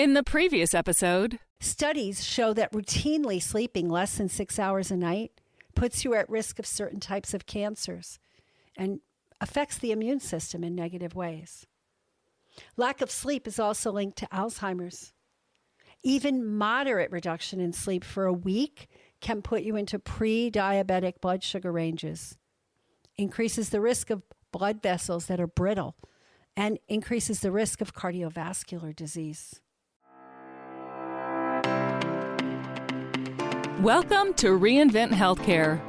In the previous episode, Studies show that routinely sleeping less than six hours a night puts you at risk of certain types of cancers and affects the immune system in negative ways. Lack of sleep is also linked to Alzheimer's. Even moderate reduction in sleep for a week can put you into pre diabetic blood sugar ranges, increases the risk of blood vessels that are brittle, and increases the risk of cardiovascular disease. Welcome to Reinvent Healthcare,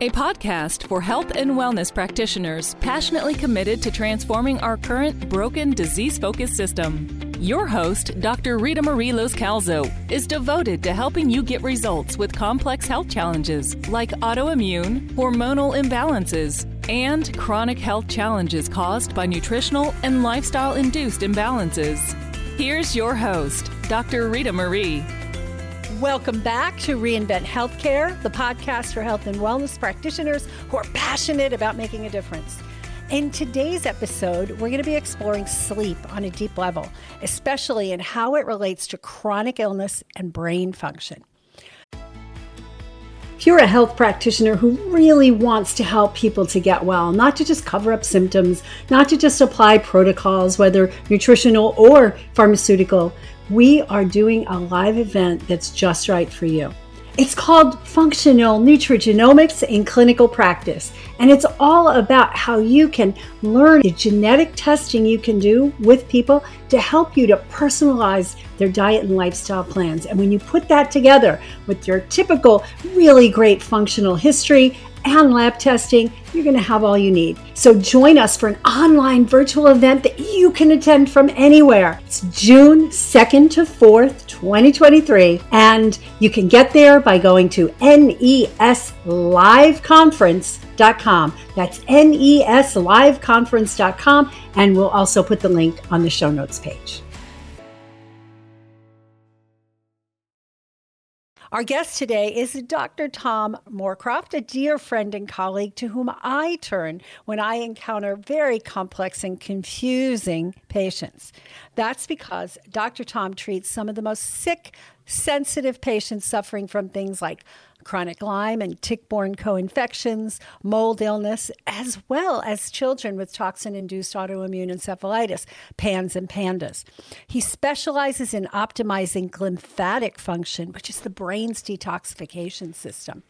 a podcast for health and wellness practitioners passionately committed to transforming our current broken, disease focused system. Your host, Dr. Rita Marie Loscalzo, is devoted to helping you get results with complex health challenges like autoimmune, hormonal imbalances, and chronic health challenges caused by nutritional and lifestyle induced imbalances. Here's your host, Dr. Rita Marie. Welcome back to Reinvent Healthcare, the podcast for health and wellness practitioners who are passionate about making a difference. In today's episode, we're going to be exploring sleep on a deep level, especially in how it relates to chronic illness and brain function. If you're a health practitioner who really wants to help people to get well, not to just cover up symptoms, not to just apply protocols, whether nutritional or pharmaceutical, we are doing a live event that's just right for you. It's called Functional Nutrigenomics in Clinical Practice, and it's all about how you can learn the genetic testing you can do with people to help you to personalize their diet and lifestyle plans. And when you put that together with your typical really great functional history and lab testing, you're going to have all you need. So join us for an online virtual event that you can attend from anywhere. It's June 2nd to 4th, 2023, and you can get there by going to nesliveconference.com. That's nesliveconference.com, and we'll also put the link on the show notes page. Our guest today is Dr. Tom Moorcroft, a dear friend and colleague to whom I turn when I encounter very complex and confusing patients. That's because Dr. Tom treats some of the most sick, sensitive patients suffering from things like chronic Lyme and tick borne co infections, mold illness, as well as children with toxin induced autoimmune encephalitis, PANS and PANDAS. He specializes in optimizing glymphatic function, which is the brain's detoxification system.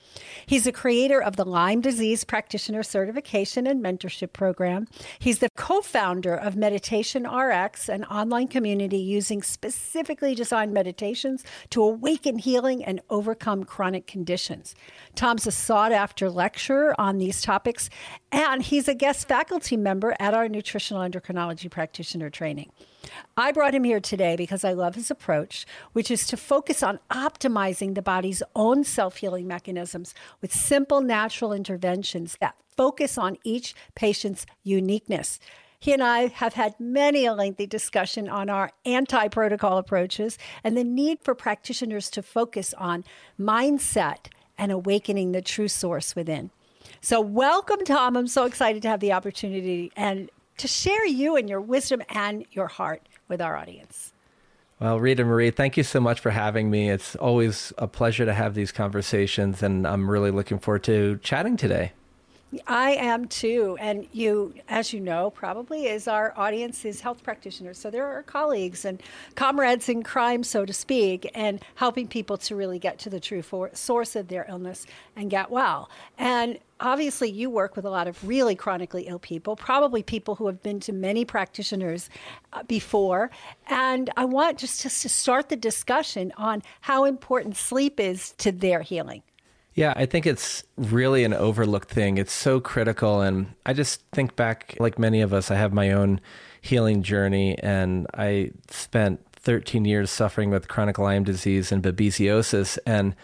He's a creator of the Lyme Disease Practitioner Certification and Mentorship Program. He's the co founder of Meditation RX, an online community using specifically designed meditations to awaken healing and overcome chronic conditions conditions. Tom's a sought after lecturer on these topics, and he's a guest faculty member at our nutritional endocrinology practitioner training. I brought him here today because I love his approach, which is to focus on optimizing the body's own self healing mechanisms with simple natural interventions that focus on each patient's uniqueness. He and I have had many a lengthy discussion on our anti protocol approaches and the need for practitioners to focus on mindset and awakening the true source within. So, welcome, Tom. I'm so excited to have the opportunity and to share you and your wisdom and your heart with our audience. Well, Rita Marie, thank you so much for having me. It's always a pleasure to have these conversations, and I'm really looking forward to chatting today. I am too. And you, as you know, probably is our audience is health practitioners. So they're our colleagues and comrades in crime, so to speak, and helping people to really get to the true for- source of their illness and get well. And obviously you work with a lot of really chronically ill people, probably people who have been to many practitioners uh, before. And I want just, just to start the discussion on how important sleep is to their healing. Yeah, I think it's really an overlooked thing. It's so critical. And I just think back, like many of us, I have my own healing journey, and I spent 13 years suffering with chronic Lyme disease and babesiosis. And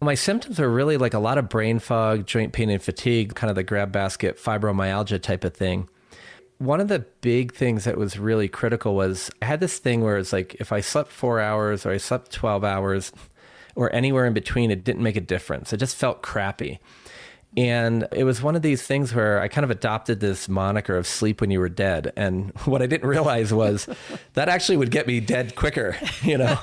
my symptoms are really like a lot of brain fog, joint pain, and fatigue, kind of the grab basket fibromyalgia type of thing. One of the big things that was really critical was I had this thing where it's like if I slept four hours or I slept 12 hours, or anywhere in between, it didn't make a difference. It just felt crappy. And it was one of these things where I kind of adopted this moniker of sleep when you were dead. And what I didn't realize was that actually would get me dead quicker, you know?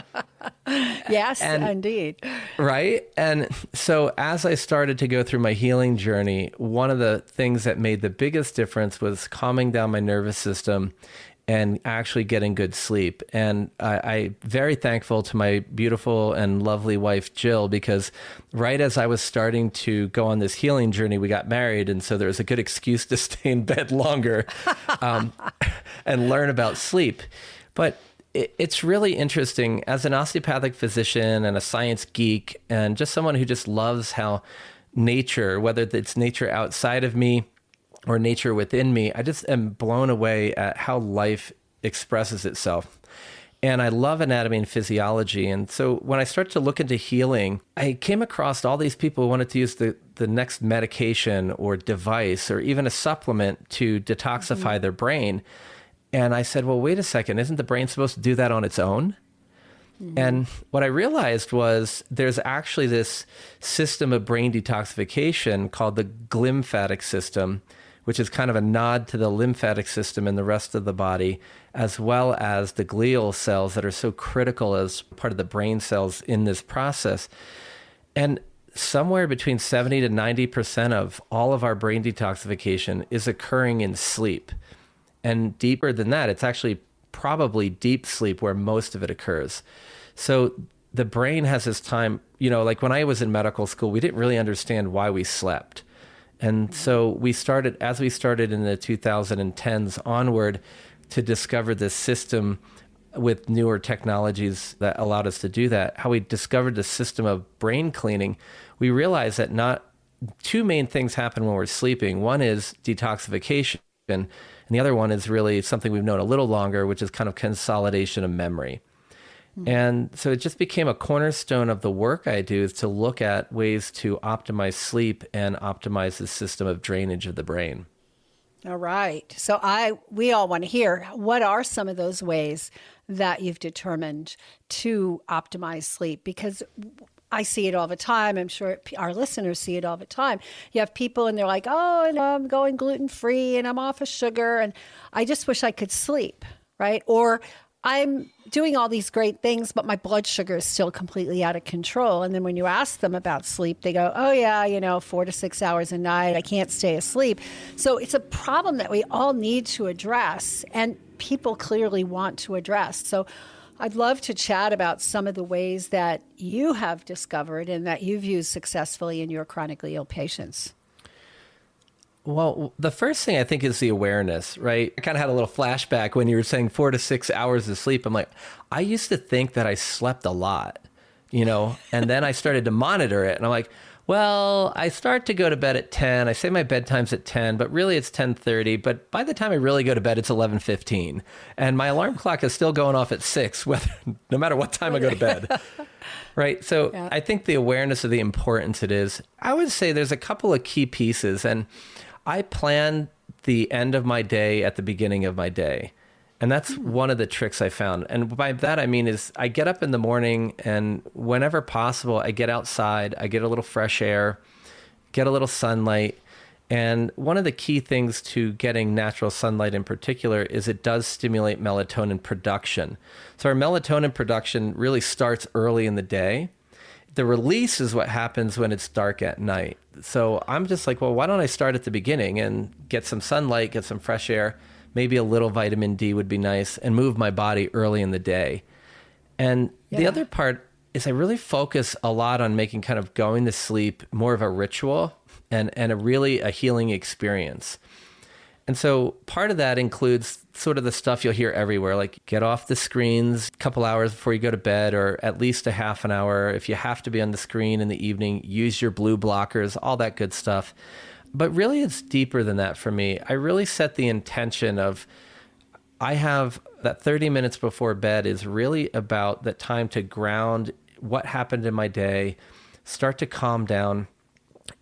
yes, and, indeed. Right. And so as I started to go through my healing journey, one of the things that made the biggest difference was calming down my nervous system and actually getting good sleep. And I, very thankful to my beautiful and lovely wife Jill because right as I was starting to go on this healing journey, we got married, and so there was a good excuse to stay in bed longer um, and learn about sleep. But it's really interesting as an osteopathic physician and a science geek, and just someone who just loves how nature, whether it's nature outside of me or nature within me, I just am blown away at how life expresses itself. And I love anatomy and physiology. And so when I started to look into healing, I came across all these people who wanted to use the, the next medication or device or even a supplement to detoxify mm-hmm. their brain. And I said, well, wait a second, isn't the brain supposed to do that on its own? Mm-hmm. And what I realized was there's actually this system of brain detoxification called the glymphatic system which is kind of a nod to the lymphatic system in the rest of the body, as well as the glial cells that are so critical as part of the brain cells in this process. And somewhere between 70 to 90% of all of our brain detoxification is occurring in sleep. And deeper than that, it's actually probably deep sleep where most of it occurs. So the brain has this time, you know, like when I was in medical school, we didn't really understand why we slept. And mm-hmm. so we started, as we started in the 2010s onward, to discover this system with newer technologies that allowed us to do that. How we discovered the system of brain cleaning, we realized that not two main things happen when we're sleeping. One is detoxification, and the other one is really something we've known a little longer, which is kind of consolidation of memory. Mm-hmm. And so it just became a cornerstone of the work I do is to look at ways to optimize sleep and optimize the system of drainage of the brain. All right. So I we all want to hear what are some of those ways that you've determined to optimize sleep because I see it all the time. I'm sure our listeners see it all the time. You have people and they're like, "Oh, I'm going gluten free and I'm off of sugar and I just wish I could sleep." Right? Or I'm doing all these great things, but my blood sugar is still completely out of control. And then when you ask them about sleep, they go, oh, yeah, you know, four to six hours a night, I can't stay asleep. So it's a problem that we all need to address, and people clearly want to address. So I'd love to chat about some of the ways that you have discovered and that you've used successfully in your chronically ill patients. Well, the first thing I think is the awareness, right? I kind of had a little flashback when you were saying four to six hours of sleep. I'm like, I used to think that I slept a lot, you know, and then I started to monitor it, and I'm like, well, I start to go to bed at 10. I say my bedtime's at 10, but really it's 10:30, but by the time I really go to bed it's 11:15. And my alarm clock is still going off at 6 whether no matter what time I go to bed. right? So, yeah. I think the awareness of the importance it is. I would say there's a couple of key pieces and I plan the end of my day at the beginning of my day. And that's mm. one of the tricks I found. And by that, I mean is I get up in the morning and whenever possible, I get outside, I get a little fresh air, get a little sunlight. And one of the key things to getting natural sunlight in particular is it does stimulate melatonin production. So our melatonin production really starts early in the day the release is what happens when it's dark at night. So I'm just like, well, why don't I start at the beginning and get some sunlight, get some fresh air, maybe a little vitamin D would be nice, and move my body early in the day. And yeah. the other part is I really focus a lot on making kind of going to sleep more of a ritual and, and a really a healing experience. And so part of that includes sort of the stuff you'll hear everywhere, like get off the screens a couple hours before you go to bed, or at least a half an hour. If you have to be on the screen in the evening, use your blue blockers, all that good stuff. But really, it's deeper than that for me. I really set the intention of I have that 30 minutes before bed is really about that time to ground what happened in my day, start to calm down,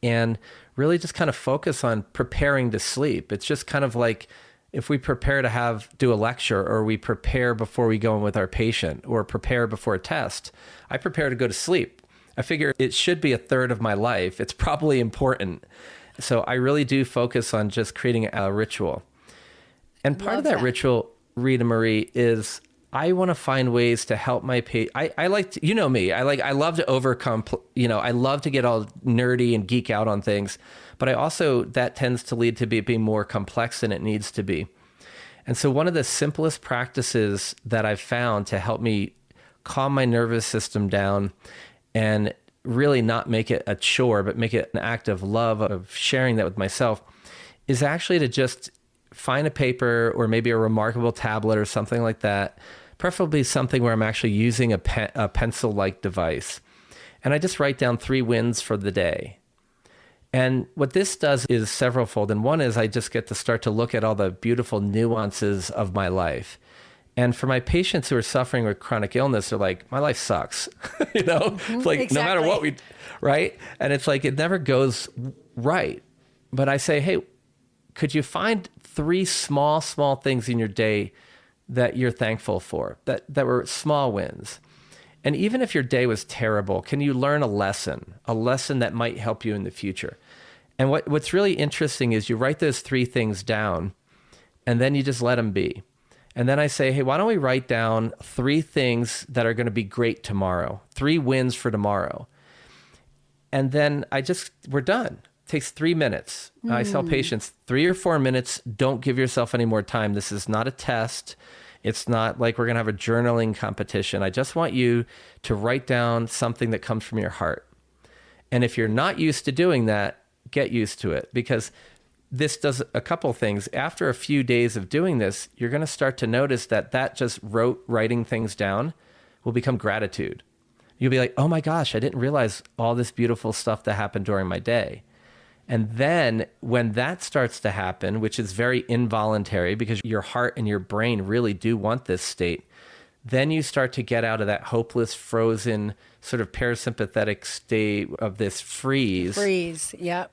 and really just kind of focus on preparing to sleep. It's just kind of like if we prepare to have do a lecture or we prepare before we go in with our patient or prepare before a test. I prepare to go to sleep. I figure it should be a third of my life. It's probably important. So I really do focus on just creating a ritual. And part Love of that, that. ritual, Rita Marie, is I want to find ways to help my patient. I, I like, to, you know me, I like, I love to overcome, you know, I love to get all nerdy and geek out on things, but I also, that tends to lead to be being more complex than it needs to be. And so one of the simplest practices that I've found to help me calm my nervous system down and really not make it a chore, but make it an act of love, of sharing that with myself, is actually to just find a paper or maybe a remarkable tablet or something like that, preferably something where I'm actually using a, pen, a pencil like device. And I just write down three wins for the day. And what this does is severalfold. And one is I just get to start to look at all the beautiful nuances of my life. And for my patients who are suffering with chronic illness, they're like, my life sucks. you know, mm-hmm. it's like no matter what we, right? And it's like it never goes right. But I say, hey, could you find three small, small things in your day that you're thankful for, that, that were small wins? And even if your day was terrible, can you learn a lesson, a lesson that might help you in the future? And what, what's really interesting is you write those three things down and then you just let them be. And then I say, hey, why don't we write down three things that are going to be great tomorrow, three wins for tomorrow. And then I just, we're done. Takes three minutes. Mm. I tell patients, three or four minutes, don't give yourself any more time. This is not a test. It's not like we're going to have a journaling competition. I just want you to write down something that comes from your heart. And if you're not used to doing that, get used to it because this does a couple things. After a few days of doing this, you're going to start to notice that that just wrote writing things down will become gratitude. You'll be like, "Oh my gosh, I didn't realize all this beautiful stuff that happened during my day." And then when that starts to happen, which is very involuntary because your heart and your brain really do want this state, then you start to get out of that hopeless, frozen, sort of parasympathetic state of this freeze. Freeze, yep.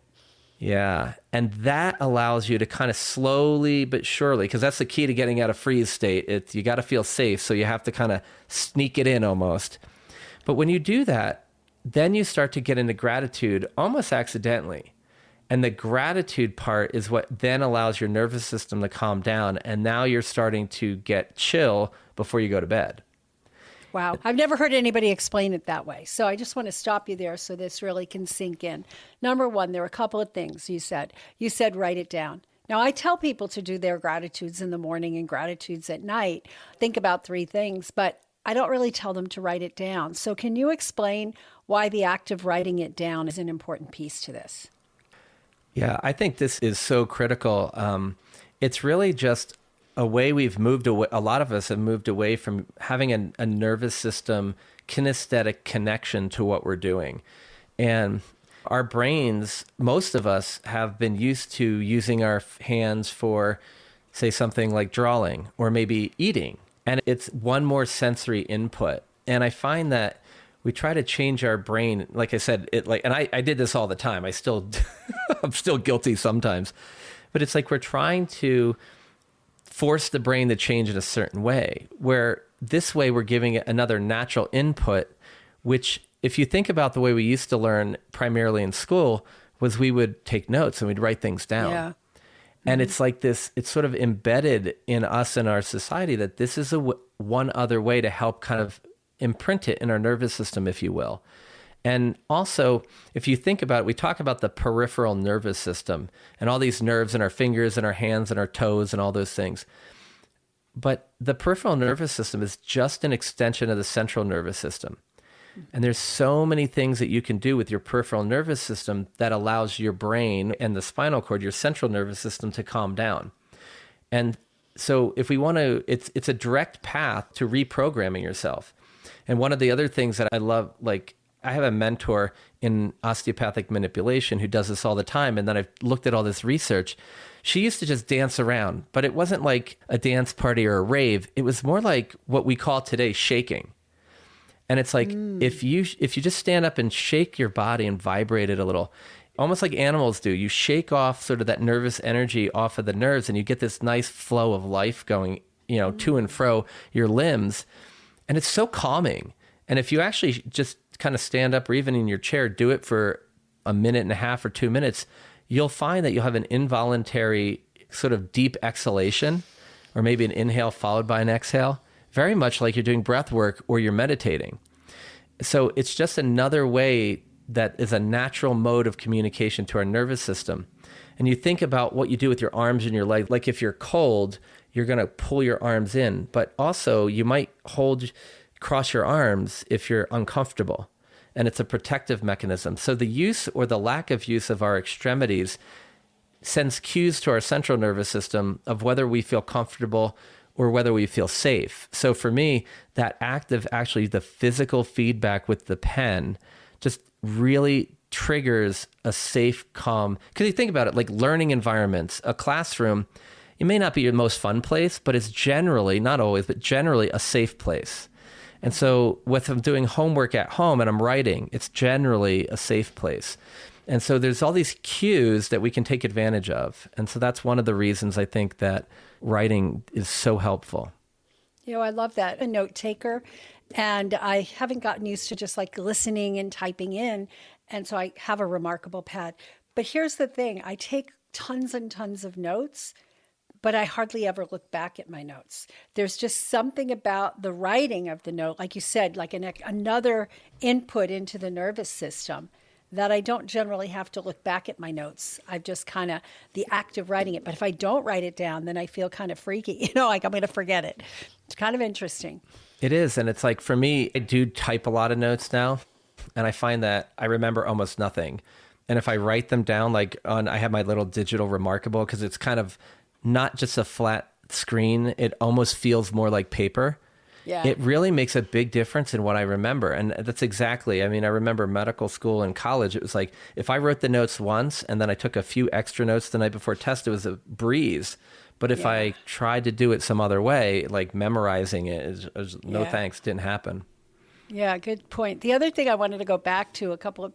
Yeah. And that allows you to kind of slowly but surely, because that's the key to getting out of freeze state. It's you got to feel safe. So you have to kind of sneak it in almost. But when you do that, then you start to get into gratitude almost accidentally. And the gratitude part is what then allows your nervous system to calm down. And now you're starting to get chill before you go to bed. Wow. I've never heard anybody explain it that way. So I just want to stop you there so this really can sink in. Number one, there are a couple of things you said. You said write it down. Now, I tell people to do their gratitudes in the morning and gratitudes at night. Think about three things, but I don't really tell them to write it down. So, can you explain why the act of writing it down is an important piece to this? Yeah, I think this is so critical. Um, it's really just a way we've moved away. A lot of us have moved away from having a, a nervous system kinesthetic connection to what we're doing. And our brains, most of us have been used to using our hands for, say, something like drawing or maybe eating. And it's one more sensory input. And I find that we try to change our brain. Like I said, it like, and I, I did this all the time. I still, I'm still guilty sometimes, but it's like we're trying to force the brain to change in a certain way, where this way we're giving it another natural input, which if you think about the way we used to learn primarily in school was we would take notes and we'd write things down. Yeah. And mm-hmm. it's like this, it's sort of embedded in us and our society that this is a w- one other way to help kind of imprint it in our nervous system, if you will. And also, if you think about it, we talk about the peripheral nervous system and all these nerves in our fingers and our hands and our toes and all those things. But the peripheral nervous system is just an extension of the central nervous system. And there's so many things that you can do with your peripheral nervous system that allows your brain and the spinal cord, your central nervous system to calm down. And so if we want to it's it's a direct path to reprogramming yourself. And one of the other things that I love like I have a mentor in osteopathic manipulation who does this all the time and then I've looked at all this research. She used to just dance around, but it wasn't like a dance party or a rave. It was more like what we call today shaking and it's like mm. if you if you just stand up and shake your body and vibrate it a little, almost like animals do, you shake off sort of that nervous energy off of the nerves and you get this nice flow of life going, you know, mm. to and fro your limbs. And it's so calming. And if you actually just kind of stand up or even in your chair, do it for a minute and a half or two minutes, you'll find that you'll have an involuntary sort of deep exhalation or maybe an inhale followed by an exhale, very much like you're doing breath work or you're meditating. So it's just another way that is a natural mode of communication to our nervous system. And you think about what you do with your arms and your legs. Like if you're cold, you're going to pull your arms in, but also you might hold, cross your arms if you're uncomfortable. And it's a protective mechanism. So the use or the lack of use of our extremities sends cues to our central nervous system of whether we feel comfortable or whether we feel safe. So for me, that act of actually the physical feedback with the pen just really triggers a safe, calm. Because you think about it, like learning environments, a classroom, it may not be your most fun place, but it's generally, not always, but generally a safe place. And so, with I'm doing homework at home and I'm writing, it's generally a safe place. And so there's all these cues that we can take advantage of. And so that's one of the reasons I think that writing is so helpful. You know, I love that. A note taker. And I haven't gotten used to just like listening and typing in. And so I have a remarkable pad. But here's the thing I take tons and tons of notes, but I hardly ever look back at my notes. There's just something about the writing of the note, like you said, like an, another input into the nervous system that I don't generally have to look back at my notes. I've just kind of the act of writing it. But if I don't write it down, then I feel kind of freaky, you know, like I'm going to forget it. It's kind of interesting. It is. And it's like for me, I do type a lot of notes now. And I find that I remember almost nothing. And if I write them down, like on, I have my little digital remarkable because it's kind of not just a flat screen, it almost feels more like paper yeah. it really makes a big difference in what I remember. And that's exactly, I mean, I remember medical school and college. It was like if I wrote the notes once and then I took a few extra notes the night before test, it was a breeze. But if yeah. I tried to do it some other way, like memorizing it, is, is no yeah. thanks, didn't happen. Yeah, good point. The other thing I wanted to go back to a couple of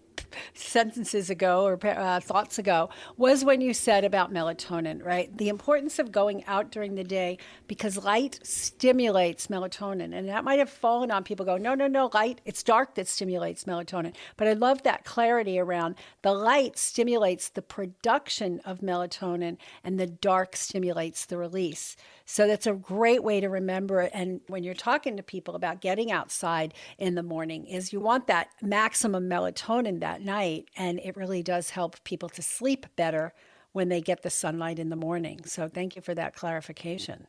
sentences ago or uh, thoughts ago was when you said about melatonin, right? The importance of going out during the day because light stimulates melatonin. And that might have fallen on people go, no, no, no, light, it's dark that stimulates melatonin. But I love that clarity around the light stimulates the production of melatonin and the dark stimulates the release. So that's a great way to remember it. And when you're talking to people about getting outside in the morning, is you want that maximum melatonin that night, and it really does help people to sleep better when they get the sunlight in the morning. So thank you for that clarification.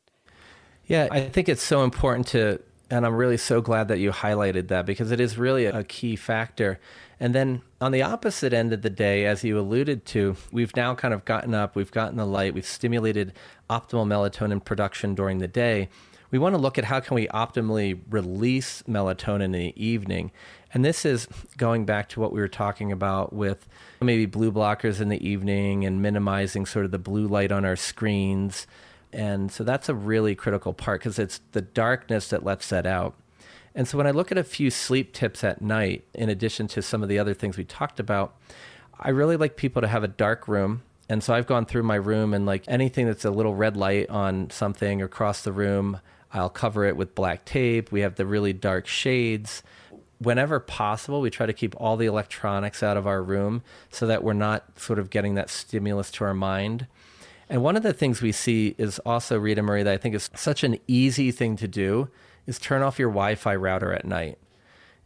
Yeah, I think it's so important to, and I'm really so glad that you highlighted that because it is really a key factor. And then on the opposite end of the day, as you alluded to, we've now kind of gotten up, we've gotten the light, we've stimulated optimal melatonin production during the day. We want to look at how can we optimally release melatonin in the evening. And this is going back to what we were talking about with maybe blue blockers in the evening and minimizing sort of the blue light on our screens. And so that's a really critical part because it's the darkness that lets that out. And so when I look at a few sleep tips at night, in addition to some of the other things we talked about, I really like people to have a dark room. And so I've gone through my room and like anything that's a little red light on something across the room, I'll cover it with black tape. We have the really dark shades. Whenever possible, we try to keep all the electronics out of our room so that we're not sort of getting that stimulus to our mind. And one of the things we see is also, Rita Marie, that I think is such an easy thing to do is turn off your Wi-Fi router at night.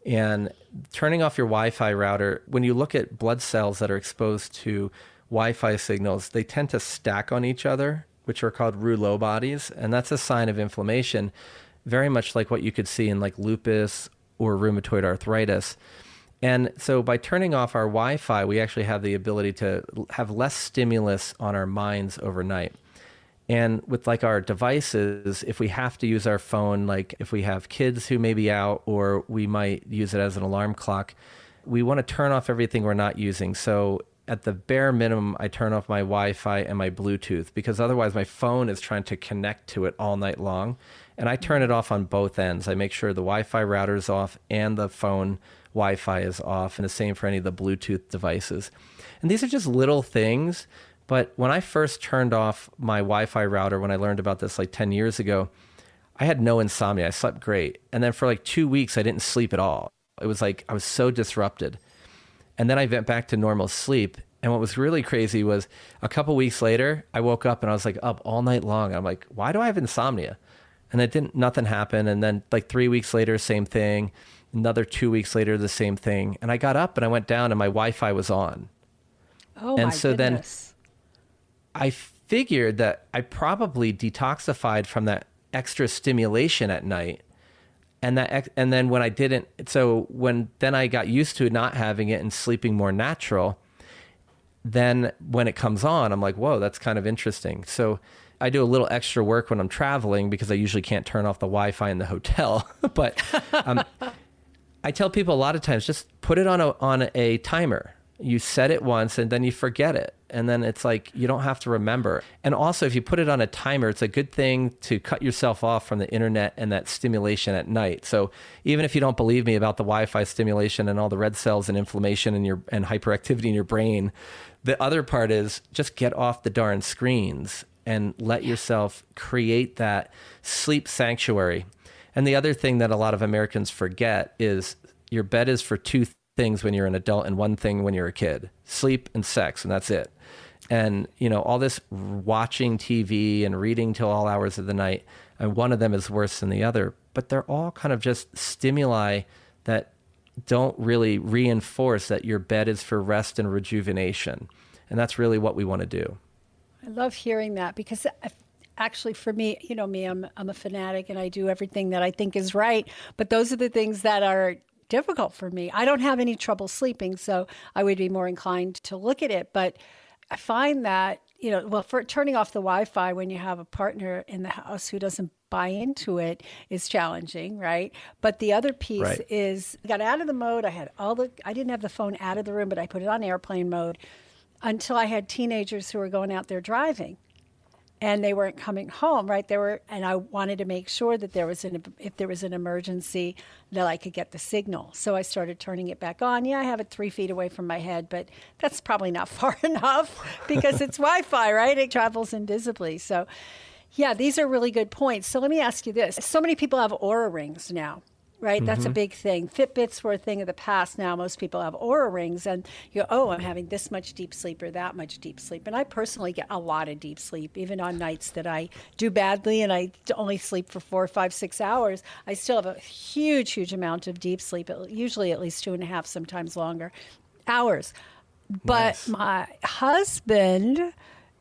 And turning off your Wi-Fi router, when you look at blood cells that are exposed to Wi-Fi signals, they tend to stack on each other, which are called rouleau bodies, and that's a sign of inflammation, very much like what you could see in like lupus or rheumatoid arthritis. And so by turning off our Wi-Fi, we actually have the ability to have less stimulus on our minds overnight. And with like our devices, if we have to use our phone, like if we have kids who may be out or we might use it as an alarm clock, we want to turn off everything we're not using. So at the bare minimum, I turn off my Wi Fi and my Bluetooth because otherwise my phone is trying to connect to it all night long. And I turn it off on both ends. I make sure the Wi Fi router is off and the phone Wi Fi is off, and the same for any of the Bluetooth devices. And these are just little things but when I first turned off my Wi Fi router, when I learned about this like 10 years ago, I had no insomnia. I slept great. And then for like two weeks, I didn't sleep at all. It was like I was so disrupted. And then I went back to normal sleep. And what was really crazy was a couple weeks later, I woke up and I was like up all night long. I'm like, why do I have insomnia? And it didn't, nothing happened. And then like three weeks later, same thing. Another two weeks later, the same thing. And I got up and I went down and my Wi Fi was on. Oh, and my so goodness. then I figured that I probably detoxified from that extra stimulation at night. And that, ex- and then when I didn't, so when then I got used to not having it and sleeping more natural, then when it comes on, I'm like, whoa, that's kind of interesting. So I do a little extra work when I'm traveling because I usually can't turn off the Wi-Fi in the hotel. but um, I tell people a lot of times just put it on a on a timer. You set it once and then you forget it. And then it's like you don't have to remember. And also if you put it on a timer, it's a good thing to cut yourself off from the internet and that stimulation at night. So even if you don't believe me about the Wi-Fi stimulation and all the red cells and inflammation in your and hyperactivity in your brain, the other part is just get off the darn screens and let yourself create that sleep sanctuary. And the other thing that a lot of Americans forget is your bed is for two things when you're an adult and one thing when you're a kid sleep and sex, and that's it. And, you know, all this watching TV and reading till all hours of the night, and one of them is worse than the other, but they're all kind of just stimuli that don't really reinforce that your bed is for rest and rejuvenation. And that's really what we want to do. I love hearing that because actually for me, you know me, I'm I'm a fanatic and I do everything that I think is right, but those are the things that are difficult for me. I don't have any trouble sleeping, so I would be more inclined to look at it, but I find that, you know, well for turning off the Wi-Fi when you have a partner in the house who doesn't buy into it is challenging, right? But the other piece Right. is I got out of the mode. I had all the I didn't have the phone out of the room, but I put it on airplane mode until I had teenagers who were going out there driving and they weren't coming home right? They were and i wanted to make sure that there was an if there was an emergency that i could get the signal. So i started turning it back on. Yeah i have it three feet away from my head but that's probably not far enough because it's wi-fi right? It travels invisibly. So yeah these are really good points. So let me ask you this. So many people have Oura rings now right? That's a mm-hmm. big thing. Fitbits were a thing of the past. Now most people have Oura rings, and you go, oh, I'm having this much deep sleep or that much deep sleep. And I personally get a lot of deep sleep, even on nights that I do badly and I only sleep for four, five, six hours. I still have a huge, huge amount of deep sleep, usually at least two and a half, sometimes longer hours. But Nice. my husband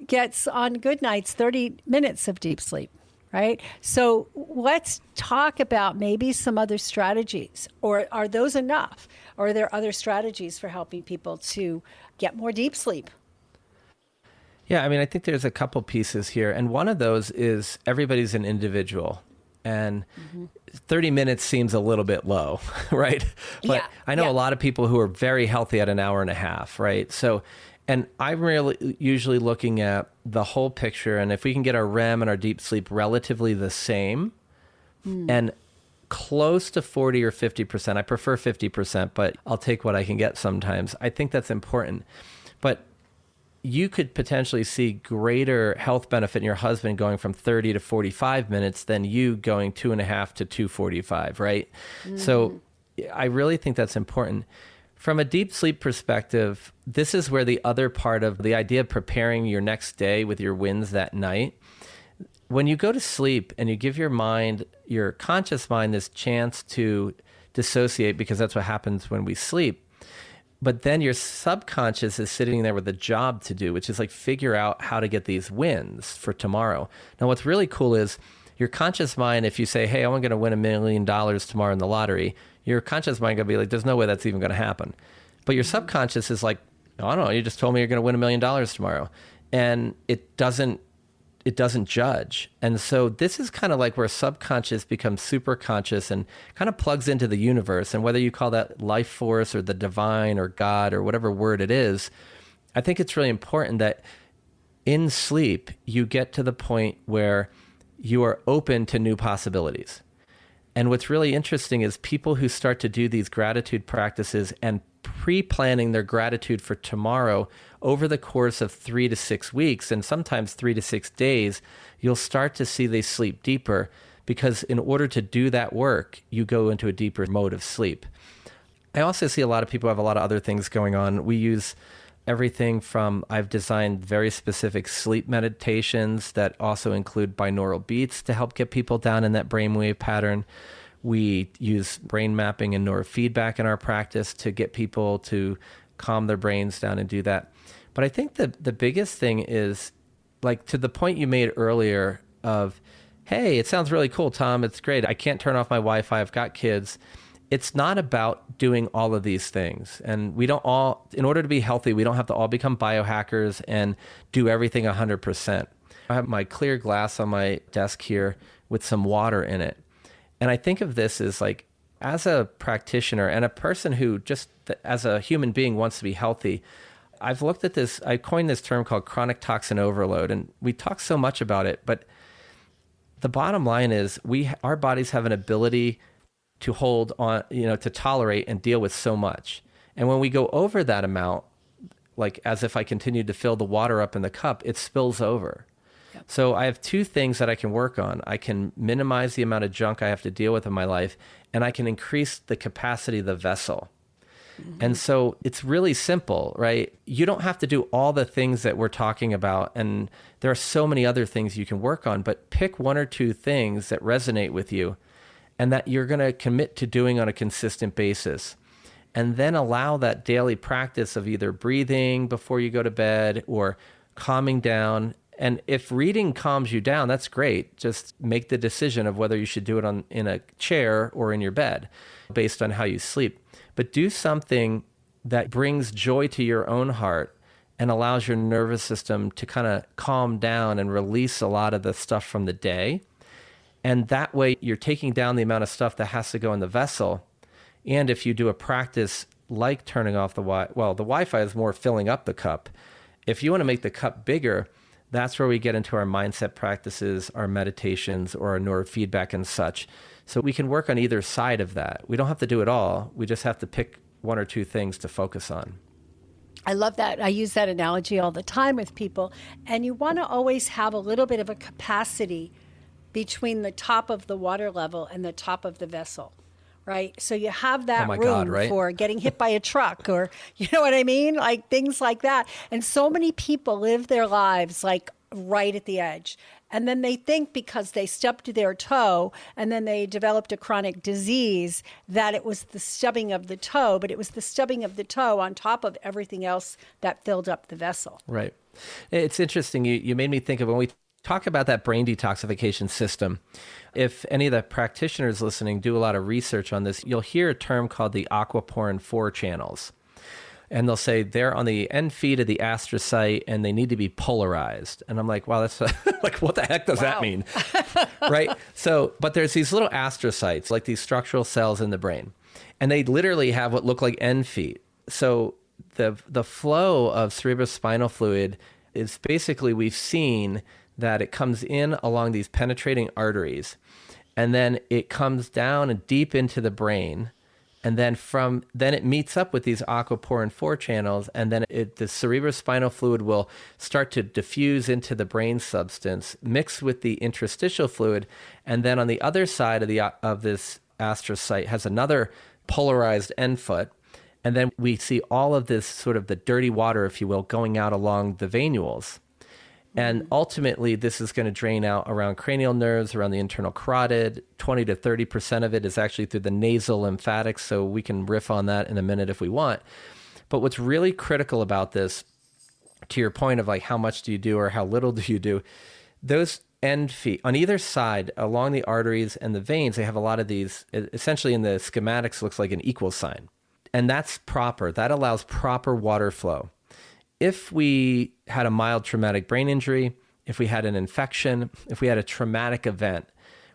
gets on good nights 30 minutes of deep sleep right? So let's talk about maybe some other strategies, or are those enough? Or are there other strategies for helping people to get more deep sleep? Yeah, I mean, I think there's a couple pieces here. And one of those is everybody's an individual. And 30 minutes seems a little bit low, right? But Yeah, I know yeah. a lot of people who are very healthy at an hour and a half, right? So, and I'm really usually looking at the whole picture. And if we can get our REM and our deep sleep relatively the same hmm. and close to 40 or 50%, I prefer 50%, but I'll take what I can get sometimes. I think that's important. But you could potentially see greater health benefit in your husband going from 30 to 45 minutes than you going two and a half to 245 right so mm-hmm. i really think that's important from a deep sleep perspective this is where the other part of the idea of preparing your next day with your wins that night when you go to sleep and you give your mind, your conscious mind, this chance to dissociate, because that's what happens when we sleep. But then your subconscious is sitting there with a job to do, which is like figure out how to get these wins for tomorrow. Now, what's really cool is your conscious mind, if you say, Hey, I'm going to win a million dollars tomorrow in the lottery, your conscious mind to be like, There's no way that's even to happen. But your subconscious is like, I don't know, you just told me you're to win a million dollars tomorrow. And it doesn't it doesn't judge. And so this is kind of like where subconscious becomes super conscious and kind of plugs into the universe. And whether you call that life force or the divine or God or whatever word it is, I think it's really important that in sleep you get to the point where you are open to new possibilities. And what's really interesting is people who start to do these gratitude practices and pre planning their gratitude for tomorrow over the course of three to six weeks and sometimes three to six days, you'll start to see they sleep deeper because in order to do that work, you go into a deeper mode of sleep. I also see a lot of people have a lot of other things going on. We use everything from I've designed very specific sleep meditations that also include binaural beats to help get people down in that brainwave pattern. We use brain mapping and neurofeedback in our practice to get people to calm their brains down and do that. But I think the the biggest thing is like to the point you made earlier of hey, it sounds really cool, Tom. It's great. I can't turn off my Wi-Fi. I've got kids it's not about doing all of these things. And we don't all, in order to be healthy, we don't have to all become biohackers and do everything 100%. I have my clear glass on my desk here with some water in it. And I think of this as like, as a practitioner and a person who just as a human being wants to be healthy, I've looked at this, I coined this term called chronic toxin overload. And we talk so much about it, but the bottom line is we our bodies have an ability to hold on, you know, to tolerate and deal with so much. And when we go over that amount, like as if I continued to fill the water up in the cup, it spills over. Yep. So I have two things that I can work on. I can minimize the amount of junk I have to deal with in my life, and I can increase the capacity of the vessel. Mm-hmm. And so it's really simple, right? You don't have to do all the things that we're talking about. And there are so many other things you can work on, but pick one or two things that resonate with you and that you're going to commit to doing on a consistent basis. And then allow that daily practice of either breathing before you go to bed or calming down. And if reading calms you down, that's great. Just make the decision of whether you should do it on in a chair or in your bed based on how you sleep. But do something that brings joy to your own heart and allows your nervous system to kind of calm down and release a lot of the stuff from the day and that way, you're taking down the amount of stuff that has to go in the vessel. And if you do a practice like turning off the Wi well, the Wi Fi is more filling up the cup. If you want to make the cup bigger, that's where we get into our mindset practices, our meditations, or our neurofeedback and such. So we can work on either side of that. We don't have to do it all. We just have to pick one or two things to focus on. I love that. I use that analogy all the time with people. And you want to always have a little bit of a capacity between the top of the water level and the top of the vessel right? So you have that oh room God, right? for getting hit by a truck or you know what I mean? Like things like that. And so many people live their lives like right at the edge. And then they think because they stubbed their toe and then they developed a chronic disease that it was the stubbing of the toe, but it was the stubbing of the toe on top of everything else that filled up the vessel. Right. It's interesting. You, you made me think of when we talk about that brain detoxification system. If any of the practitioners listening do a lot of research on this, you'll hear a term called the aquaporin 4 channels. And they'll say they're on the end feet of the astrocyte and they need to be polarized. And I'm like, wow, that's like, what the heck does wow. that mean? right? So, but there's these little astrocytes, like these structural cells in the brain, and they literally have what look like end feet. So the, the flow of cerebrospinal fluid is basically, we've seen that it comes in along these penetrating arteries and then it comes down and deep into the brain and then from then it meets up with these aquaporin 4 channels and then it, the cerebrospinal fluid will start to diffuse into the brain substance mix with the interstitial fluid and then on the other side of the of this astrocyte has another polarized end foot and then we see all of this sort of the dirty water if you will going out along the venules and mm-hmm. ultimately, this is going to drain out around cranial nerves, around the internal carotid. 20 to 30% of it is actually through the nasal lymphatics. So we can riff on that in a minute if we want. But what's really critical about this, to your point of like how much do you do or how little do you do, those end feet on either side along the arteries and the veins, they have a lot of these, essentially in the schematics, looks like an equal sign. And that's proper. That allows proper water flow if we had a mild traumatic brain injury, if we had an infection, if we had a traumatic event,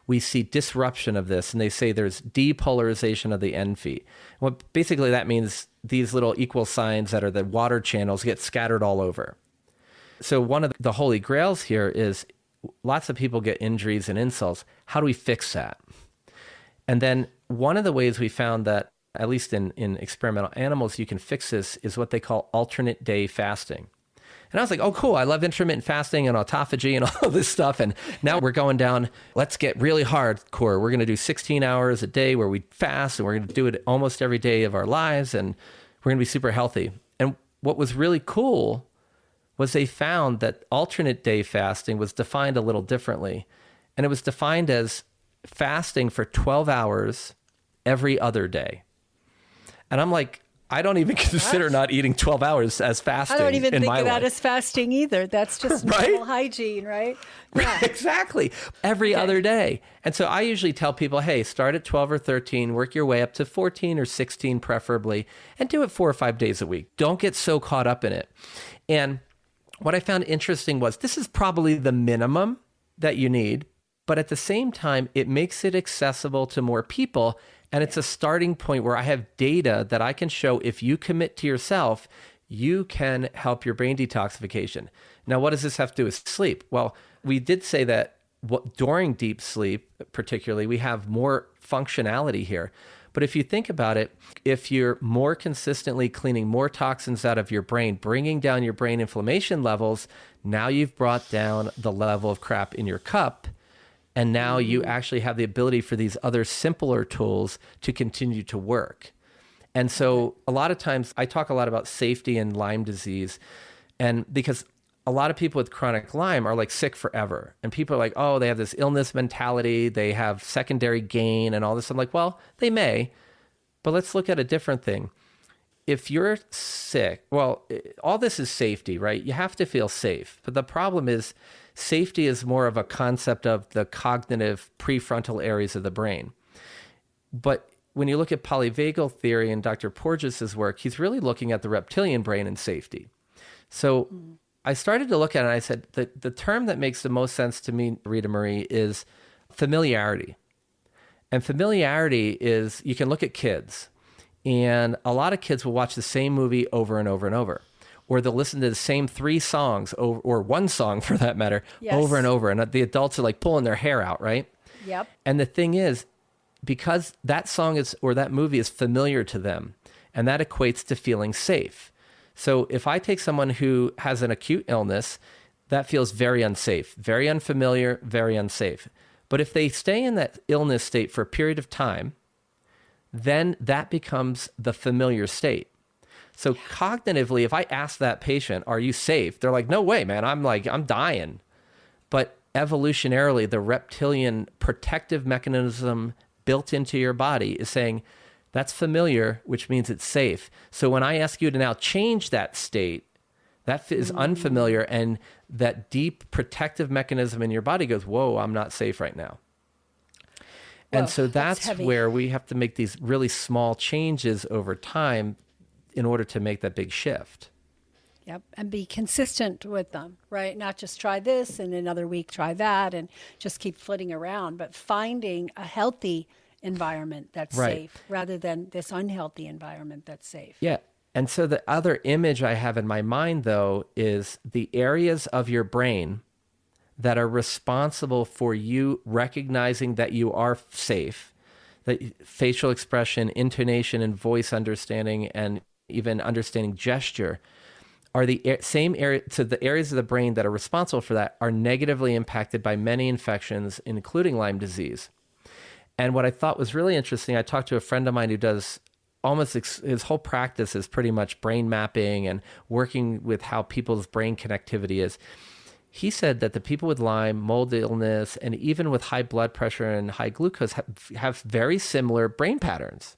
we see disruption of this, and they say there's depolarization of the feet. What basically that means these little equal signs that are the water channels get scattered all over. So one of the holy grails here is lots of people get injuries and insults. How do we fix that? And then one of the ways we found that at least in, in experimental animals, you can fix this is what they call alternate day fasting. And I was like, oh, cool. I love intermittent fasting and autophagy and all this stuff. And now we're going down, let's get really hardcore. We're going to do 16 hours a day where we fast and we're going to do it almost every day of our lives. And we're going to be super healthy. And what was really cool was they found that alternate day fasting was defined a little differently. And it was defined as fasting for 12 hours every other day. And I'm like, I don't even consider not eating 12 hours as fasting. I don't even think of that as fasting either. That's just right? normal hygiene, right? Yeah. exactly. Every okay. other day. And so I usually tell people, hey, start at 12 or 13, work your way up to 14 or 16, preferably, and do it four or five days a week. Don't get so caught up in it. And what I found interesting was this is probably the minimum that you need, but at the same time, it makes it accessible to more people and it's a starting point where I have data that I can show if you commit to yourself, you can help your brain detoxification. Now, what does this have to do with sleep? Well, we did say that during deep sleep, particularly, we have more functionality here. But if you think about it, if you're more consistently cleaning more toxins out of your brain, bringing down your brain inflammation levels, now you've brought down the level of crap in your cup and now you mm-hmm. actually have the ability for these other simpler tools to continue to work. And so a lot of times I talk a lot about safety and Lyme disease. And because a lot of people with chronic Lyme are like sick forever. And people are like, oh, they have this illness mentality, they have secondary gain and all this. I'm like, well, they may, but let's look at a different thing. If you're sick, well, all this is safety, right? You have to feel safe. But the problem is, Safety is more of a concept of the cognitive prefrontal areas of the brain. But when you look at polyvagal theory and Dr. Porges's work, he's really looking at the reptilian brain and safety. So mm. I started to look at it and I said the, the term that makes the most sense to me, Rita Marie, is familiarity. And familiarity is you can look at kids, and a lot of kids will watch the same movie over and over and over or they'll listen to the same three songs over, or one song for that matter yes. over and over. And the adults are like pulling their hair out, right? Yep. And the thing is, because that song is or that movie is familiar to them, and that equates to feeling safe. So if I take someone who has an acute illness, that feels very unsafe, very unfamiliar, very unsafe. But if they stay in that illness state for a period of time, then that becomes the familiar state. So cognitively, if I ask that patient, "Are you safe?" They're like, "No way, man. I'm like I'm dying." But evolutionarily, the reptilian protective mechanism built into your body is saying that's familiar, which means it's safe. So when I ask you to now change that state, that is mm. unfamiliar, and that deep protective mechanism in your body goes, "Whoa, I'm not safe right now." And so that's, that's where we have to make these really small changes over time in order to make that big shift. Yep, and be consistent with them, right? Not just try this and another week try that and just keep flitting around, but finding a healthy environment that's right. safe rather than this unhealthy environment that's safe. Yeah. And so the other image I have in my mind though is the areas of your brain that are responsible for you recognizing that you are safe, that facial expression, intonation and voice understanding and even understanding gesture, are the same area. So the areas of the brain that are responsible for that are negatively impacted by many infections, including Lyme disease. And what I thought was really interesting, I talked to a friend of mine who does almost ex- his whole practice is pretty much brain mapping and working with how people's brain connectivity is. He said that the people with Lyme, mold illness, and even with high blood pressure and high glucose have, have very similar brain patterns.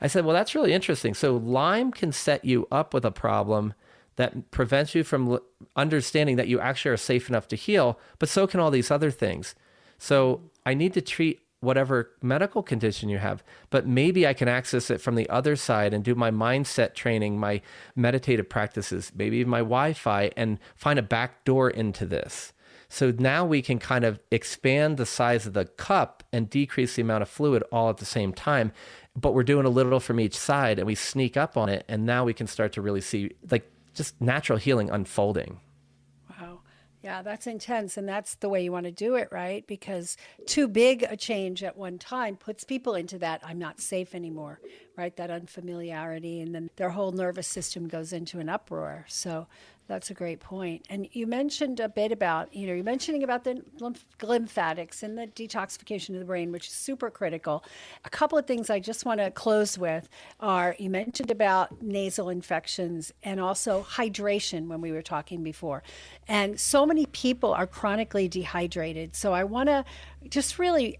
I said, well, that's really interesting. So Lyme can set you up with a problem that prevents you from understanding that you actually are safe enough to heal, but so can all these other things. So I need to treat whatever medical condition you have, but maybe I can access it from the other side and do my mindset training, my meditative practices, maybe my Wi Fi, and find a back door into this. So now we can kind of expand the size of the cup and decrease the amount of fluid all at the same time but we're doing a little from each side and we sneak up on it and now we can start to really see like just natural healing unfolding yeah that's intense and that's the way you want to do it right? Because too big a change at one time puts people into that i'm not safe anymore right? That unfamiliarity and then their whole nervous system goes into an uproar. So That's a great point. And you mentioned a bit about, you know, you're mentioning about the lymph- lymphatics and the detoxification of the brain, which is super critical. A couple of things I just want to close with are you mentioned about nasal infections and also hydration when we were talking before. And so many people are chronically dehydrated. So I want to just really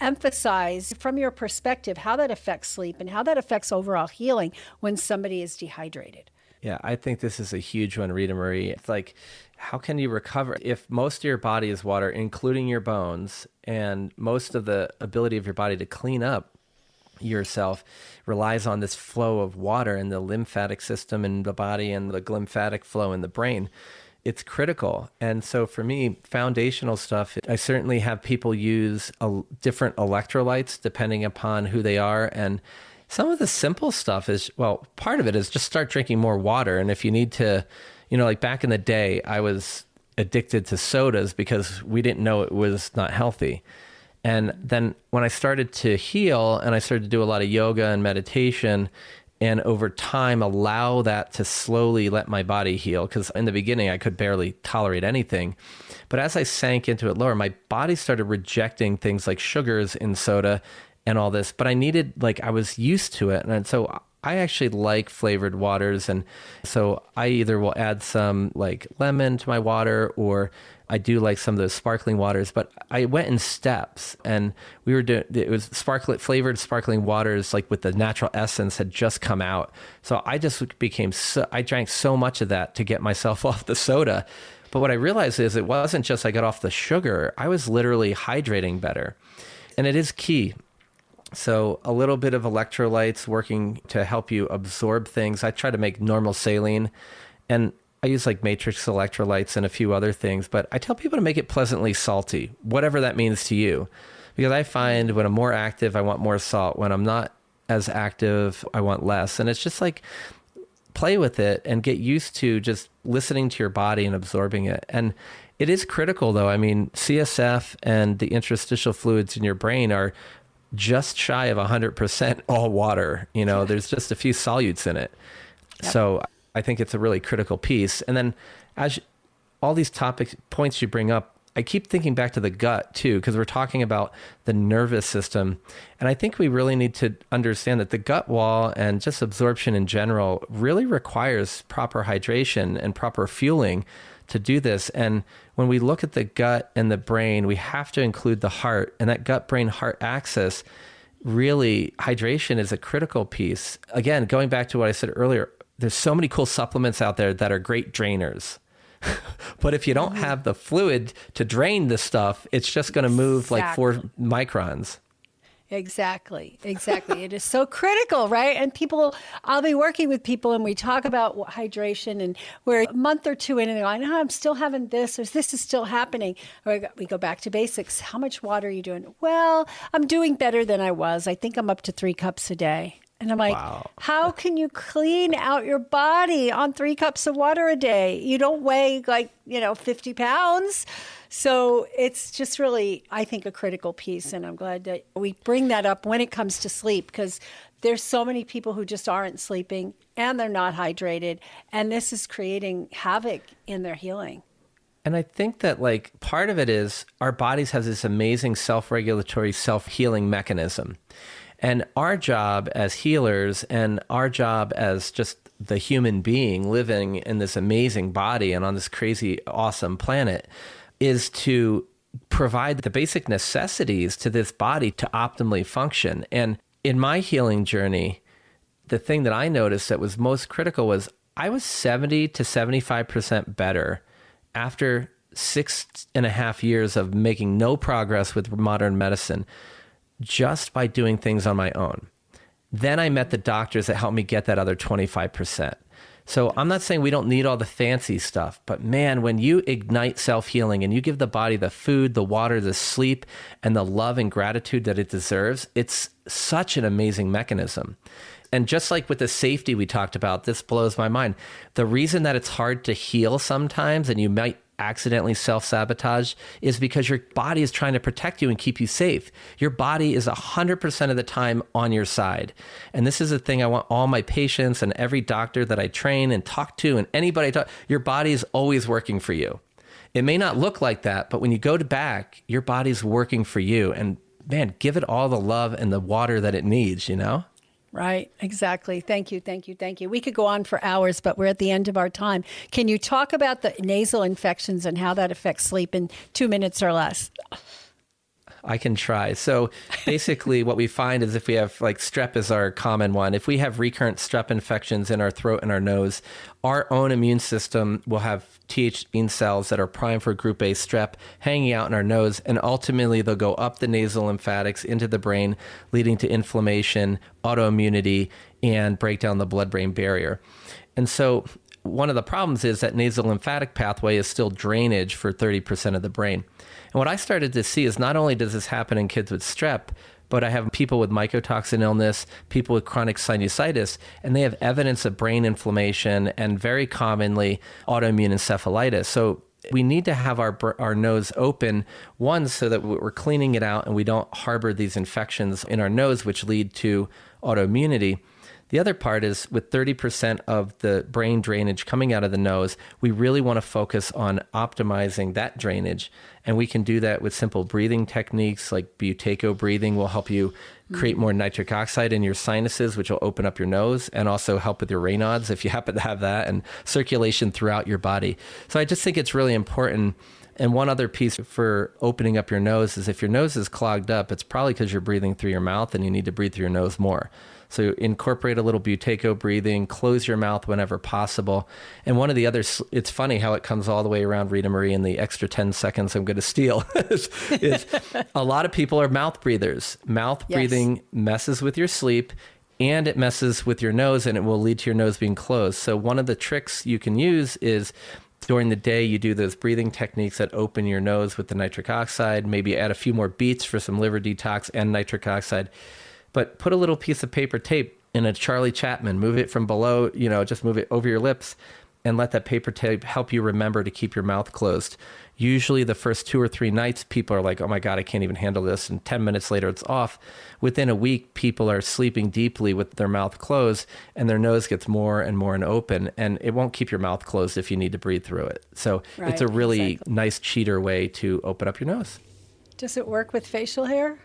emphasize from your perspective how that affects sleep and how that affects overall healing when somebody is dehydrated. Yeah, I think this is a huge one, Rita Marie. It's like, how can you recover if most of your body is water, including your bones, and most of the ability of your body to clean up yourself relies on this flow of water in the lymphatic system in the body and the lymphatic flow in the brain? It's critical. And so for me, foundational stuff, I certainly have people use different electrolytes depending upon who they are. And some of the simple stuff is well part of it is just start drinking more water. And if you need to you know like back in the day i was addicted to sodas because we didn't know it was not healthy. And then when i started to heal and i started to do a lot of yoga and meditation and over time allow that to slowly let my body heal because in the beginning i could barely tolerate anything. But as i sank into it lower my body started rejecting things like sugars in soda and all this, but I needed like I was used to it, and so I actually like flavored waters, and so I either will add some like lemon to my water, or I do like some of those sparkling waters. But I went in steps, and we were doing it was flavored sparkling waters, like with the natural essence had just come out. So I just became so I drank so much of that to get myself off the soda. But what I realized is it wasn't just I got off the sugar; I was literally hydrating better, and it is key so a little bit of electrolytes working to help you absorb things. I try to make normal saline and I use like matrix electrolytes and a few other things, but I tell people to make it pleasantly salty, whatever that means to you. Because I find when I'm more active, I want more salt. When I'm not as active, I want less. And it's just like play with it and get used to just listening to your body and absorbing it. And it is critical though. I mean, CSF and the interstitial fluids in your brain are just shy of 100% all water. You know, there's just a few solutes in it. Yep. So I think it's a really critical piece. And then as you, all these topics points you bring up, I keep thinking back to the gut too, because we're talking about the nervous system. And I think we really need to understand that the gut wall and just absorption in general really requires proper hydration and proper fueling to do this. And when we look at the gut and the brain, we have to include the heart and that gut brain heart axis. Really, hydration is a critical piece. Again, going back to what I said earlier, there's so many cool supplements out there that are great drainers. but if you don't mm-hmm. have the fluid to drain the stuff, it's just going to move exactly. like four microns. Exactly, exactly. it is so critical, right? And people, I'll be working with people and we talk about hydration and we're a month or two in and they're like, no, oh, I'm still having this or this is still happening. We go back to basics. How much water are you doing? Well, I'm doing better than I was. I think I'm up to three cups a day. And I'm like, wow. how can you clean out your body on three cups of water a day? You don't weigh like, you know, 50 pounds. So it's just really, I think, a critical piece. And I'm glad that we bring that up when it comes to sleep because there's so many people who just aren't sleeping and they're not hydrated. And this is creating havoc in their healing. And I think that like part of it is our bodies have this amazing self-regulatory, self-healing mechanism. And our job as healers and our job as just the human being living in this amazing body and on this crazy awesome planet is to provide the basic necessities to this body to optimally function. And in my healing journey, the thing that I noticed that was most critical was I was 70 to 75% better after six and a half years of making no progress with modern medicine just by doing things on my own. Then I met the doctors that helped me get that other 25%. So I'm not saying we don't need all the fancy stuff, but man, when you ignite self healing and you give the body the food, the water, the sleep, and the love and gratitude that it deserves, it's such an amazing mechanism. And just like with the safety we talked about, this blows my mind. The reason that it's hard to heal sometimes and you might accidentally self sabotage is because your body is trying to protect you and keep you safe. Your body is 100% of the time on your side. And this is a thing I want all my patients and every doctor that I train and talk to and anybody I talk, your body is always working for you. It may not look like that, but when you go to back, your body's working for you. And man, give it all the love and the water that it needs, you know? Right, exactly. Thank you, thank you, thank you. We could go on for hours, but we're at the end of our time. Can you talk about the nasal infections and how that affects sleep in two minutes or less? I can try. So basically, what we find is if we have like strep is our common one, if we have recurrent strep infections in our throat and our nose, our own immune system will have Th cells that are primed for group A strep hanging out in our nose, and ultimately they'll go up the nasal lymphatics into the brain, leading to inflammation, autoimmunity, and break down the blood brain barrier. And so one of the problems is that nasal lymphatic pathway is still drainage for 30% of the brain. And what I started to see is not only does this happen in kids with strep, but I have people with mycotoxin illness, people with chronic sinusitis, and they have evidence of brain inflammation and very commonly autoimmune encephalitis. So we need to have our our nose open one so that we're cleaning it out and we don't harbor these infections in our nose which lead to autoimmunity the other part is with 30% of the brain drainage coming out of the nose, we really want to focus on optimizing that drainage. And we can do that with simple breathing techniques like Buteyko breathing will help you create more nitric oxide in your sinuses, which will open up your nose and also help with your Raynaud's if you happen to have that and circulation throughout your body. So I just think it's really important. And one other piece for opening up your nose is if your nose is clogged up, it's probably because you're breathing through your mouth and you need to breathe through your nose more. So incorporate a little Buteyko breathing, close your mouth whenever possible. And one of the others, it's funny how it comes all the way around Rita Marie in the extra 10 seconds I'm going to steal is, is a lot of people are mouth breathers. Mouth yes. breathing messes with your sleep and it messes with your nose and it will lead to your nose being closed. So one of the tricks you can use is during the day you do those breathing techniques that open your nose with the nitric oxide, maybe add a few more beats for some liver detox and nitric oxide but put a little piece of paper tape in a Charlie Chaplin, move it from below, you know, just move it over your lips and let that paper tape help you remember to keep your mouth closed. Usually, the first two or three nights, people are like, oh my God, I can't even handle this. And 10 minutes later, it's off. Within a week, people are sleeping deeply with their mouth closed and their nose gets more and more and open. And it won't keep your mouth closed if you need to breathe through it. So, right, it's a really exactly. nice cheater way to open up your nose. Does it work with facial hair?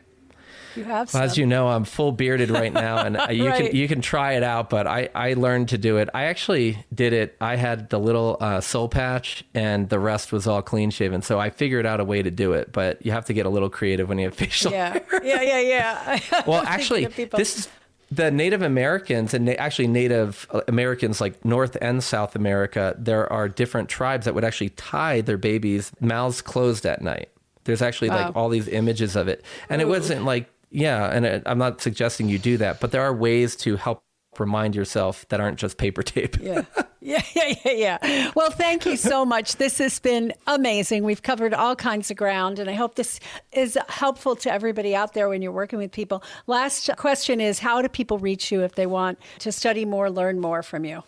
You have. Well, as you know, I'm full bearded right now, and you right. can you can try it out. But I I learned to do it. I actually did it. I had the little uh, soul patch, and the rest was all clean shaven. So I figured out a way to do it. But you have to get a little creative when you have facial. Yeah, hair. yeah, yeah, yeah. well, actually, this is the Native Americans and na- actually Native Americans like North and South America, there are different tribes that would actually tie their babies' mouths closed at night. There's actually wow. like all these images of it. And Ooh. it wasn't like yeah, and it, I'm not suggesting you do that, but there are ways to help remind yourself that aren't just paper tape. yeah. Yeah, yeah, yeah, yeah. Well, thank you so much. This has been amazing. We've covered all kinds of ground, and I hope this is helpful to everybody out there when you're working with people. Last question is how do people reach you if they want to study more, learn more from you?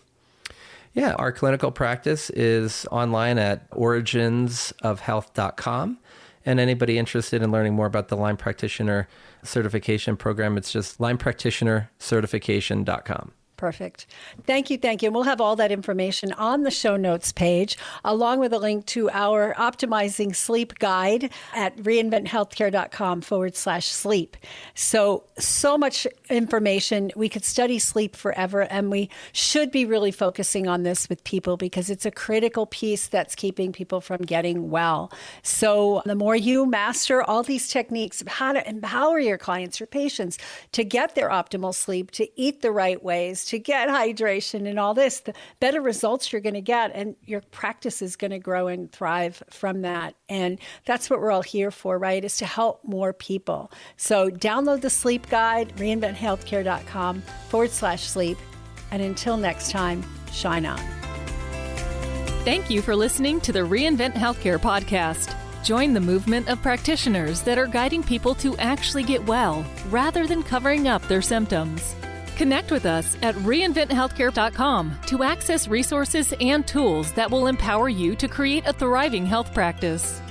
Yeah, our clinical practice is online at originsofhealth.com. And anybody interested in learning more about the Lyme Practitioner certification program, it's just lymepractitionercertification.com. Perfect. Thank you. Thank you. And we'll have all that information on the show notes page, along with a link to our optimizing sleep guide at reinventhealthcare.com forward slash sleep. So, so much information. We could study sleep forever, and we should be really focusing on this with people because it's a critical piece that's keeping people from getting well. So, the more you master all these techniques of how to empower your clients, your patients to get their optimal sleep, to eat the right ways, to get hydration and all this, the better results you're going to get. And your practice is going to grow and thrive from that. And that's what we're all here for, right? Is to help more people. So download the sleep guide, reinventhealthcare.com forward slash sleep. And until next time, shine on. Thank you for listening to the Reinvent Healthcare podcast. Join the movement of practitioners that are guiding people to actually get well rather than covering up their symptoms. Connect with us at reinventhealthcare.com to access resources and tools that will empower you to create a thriving health practice.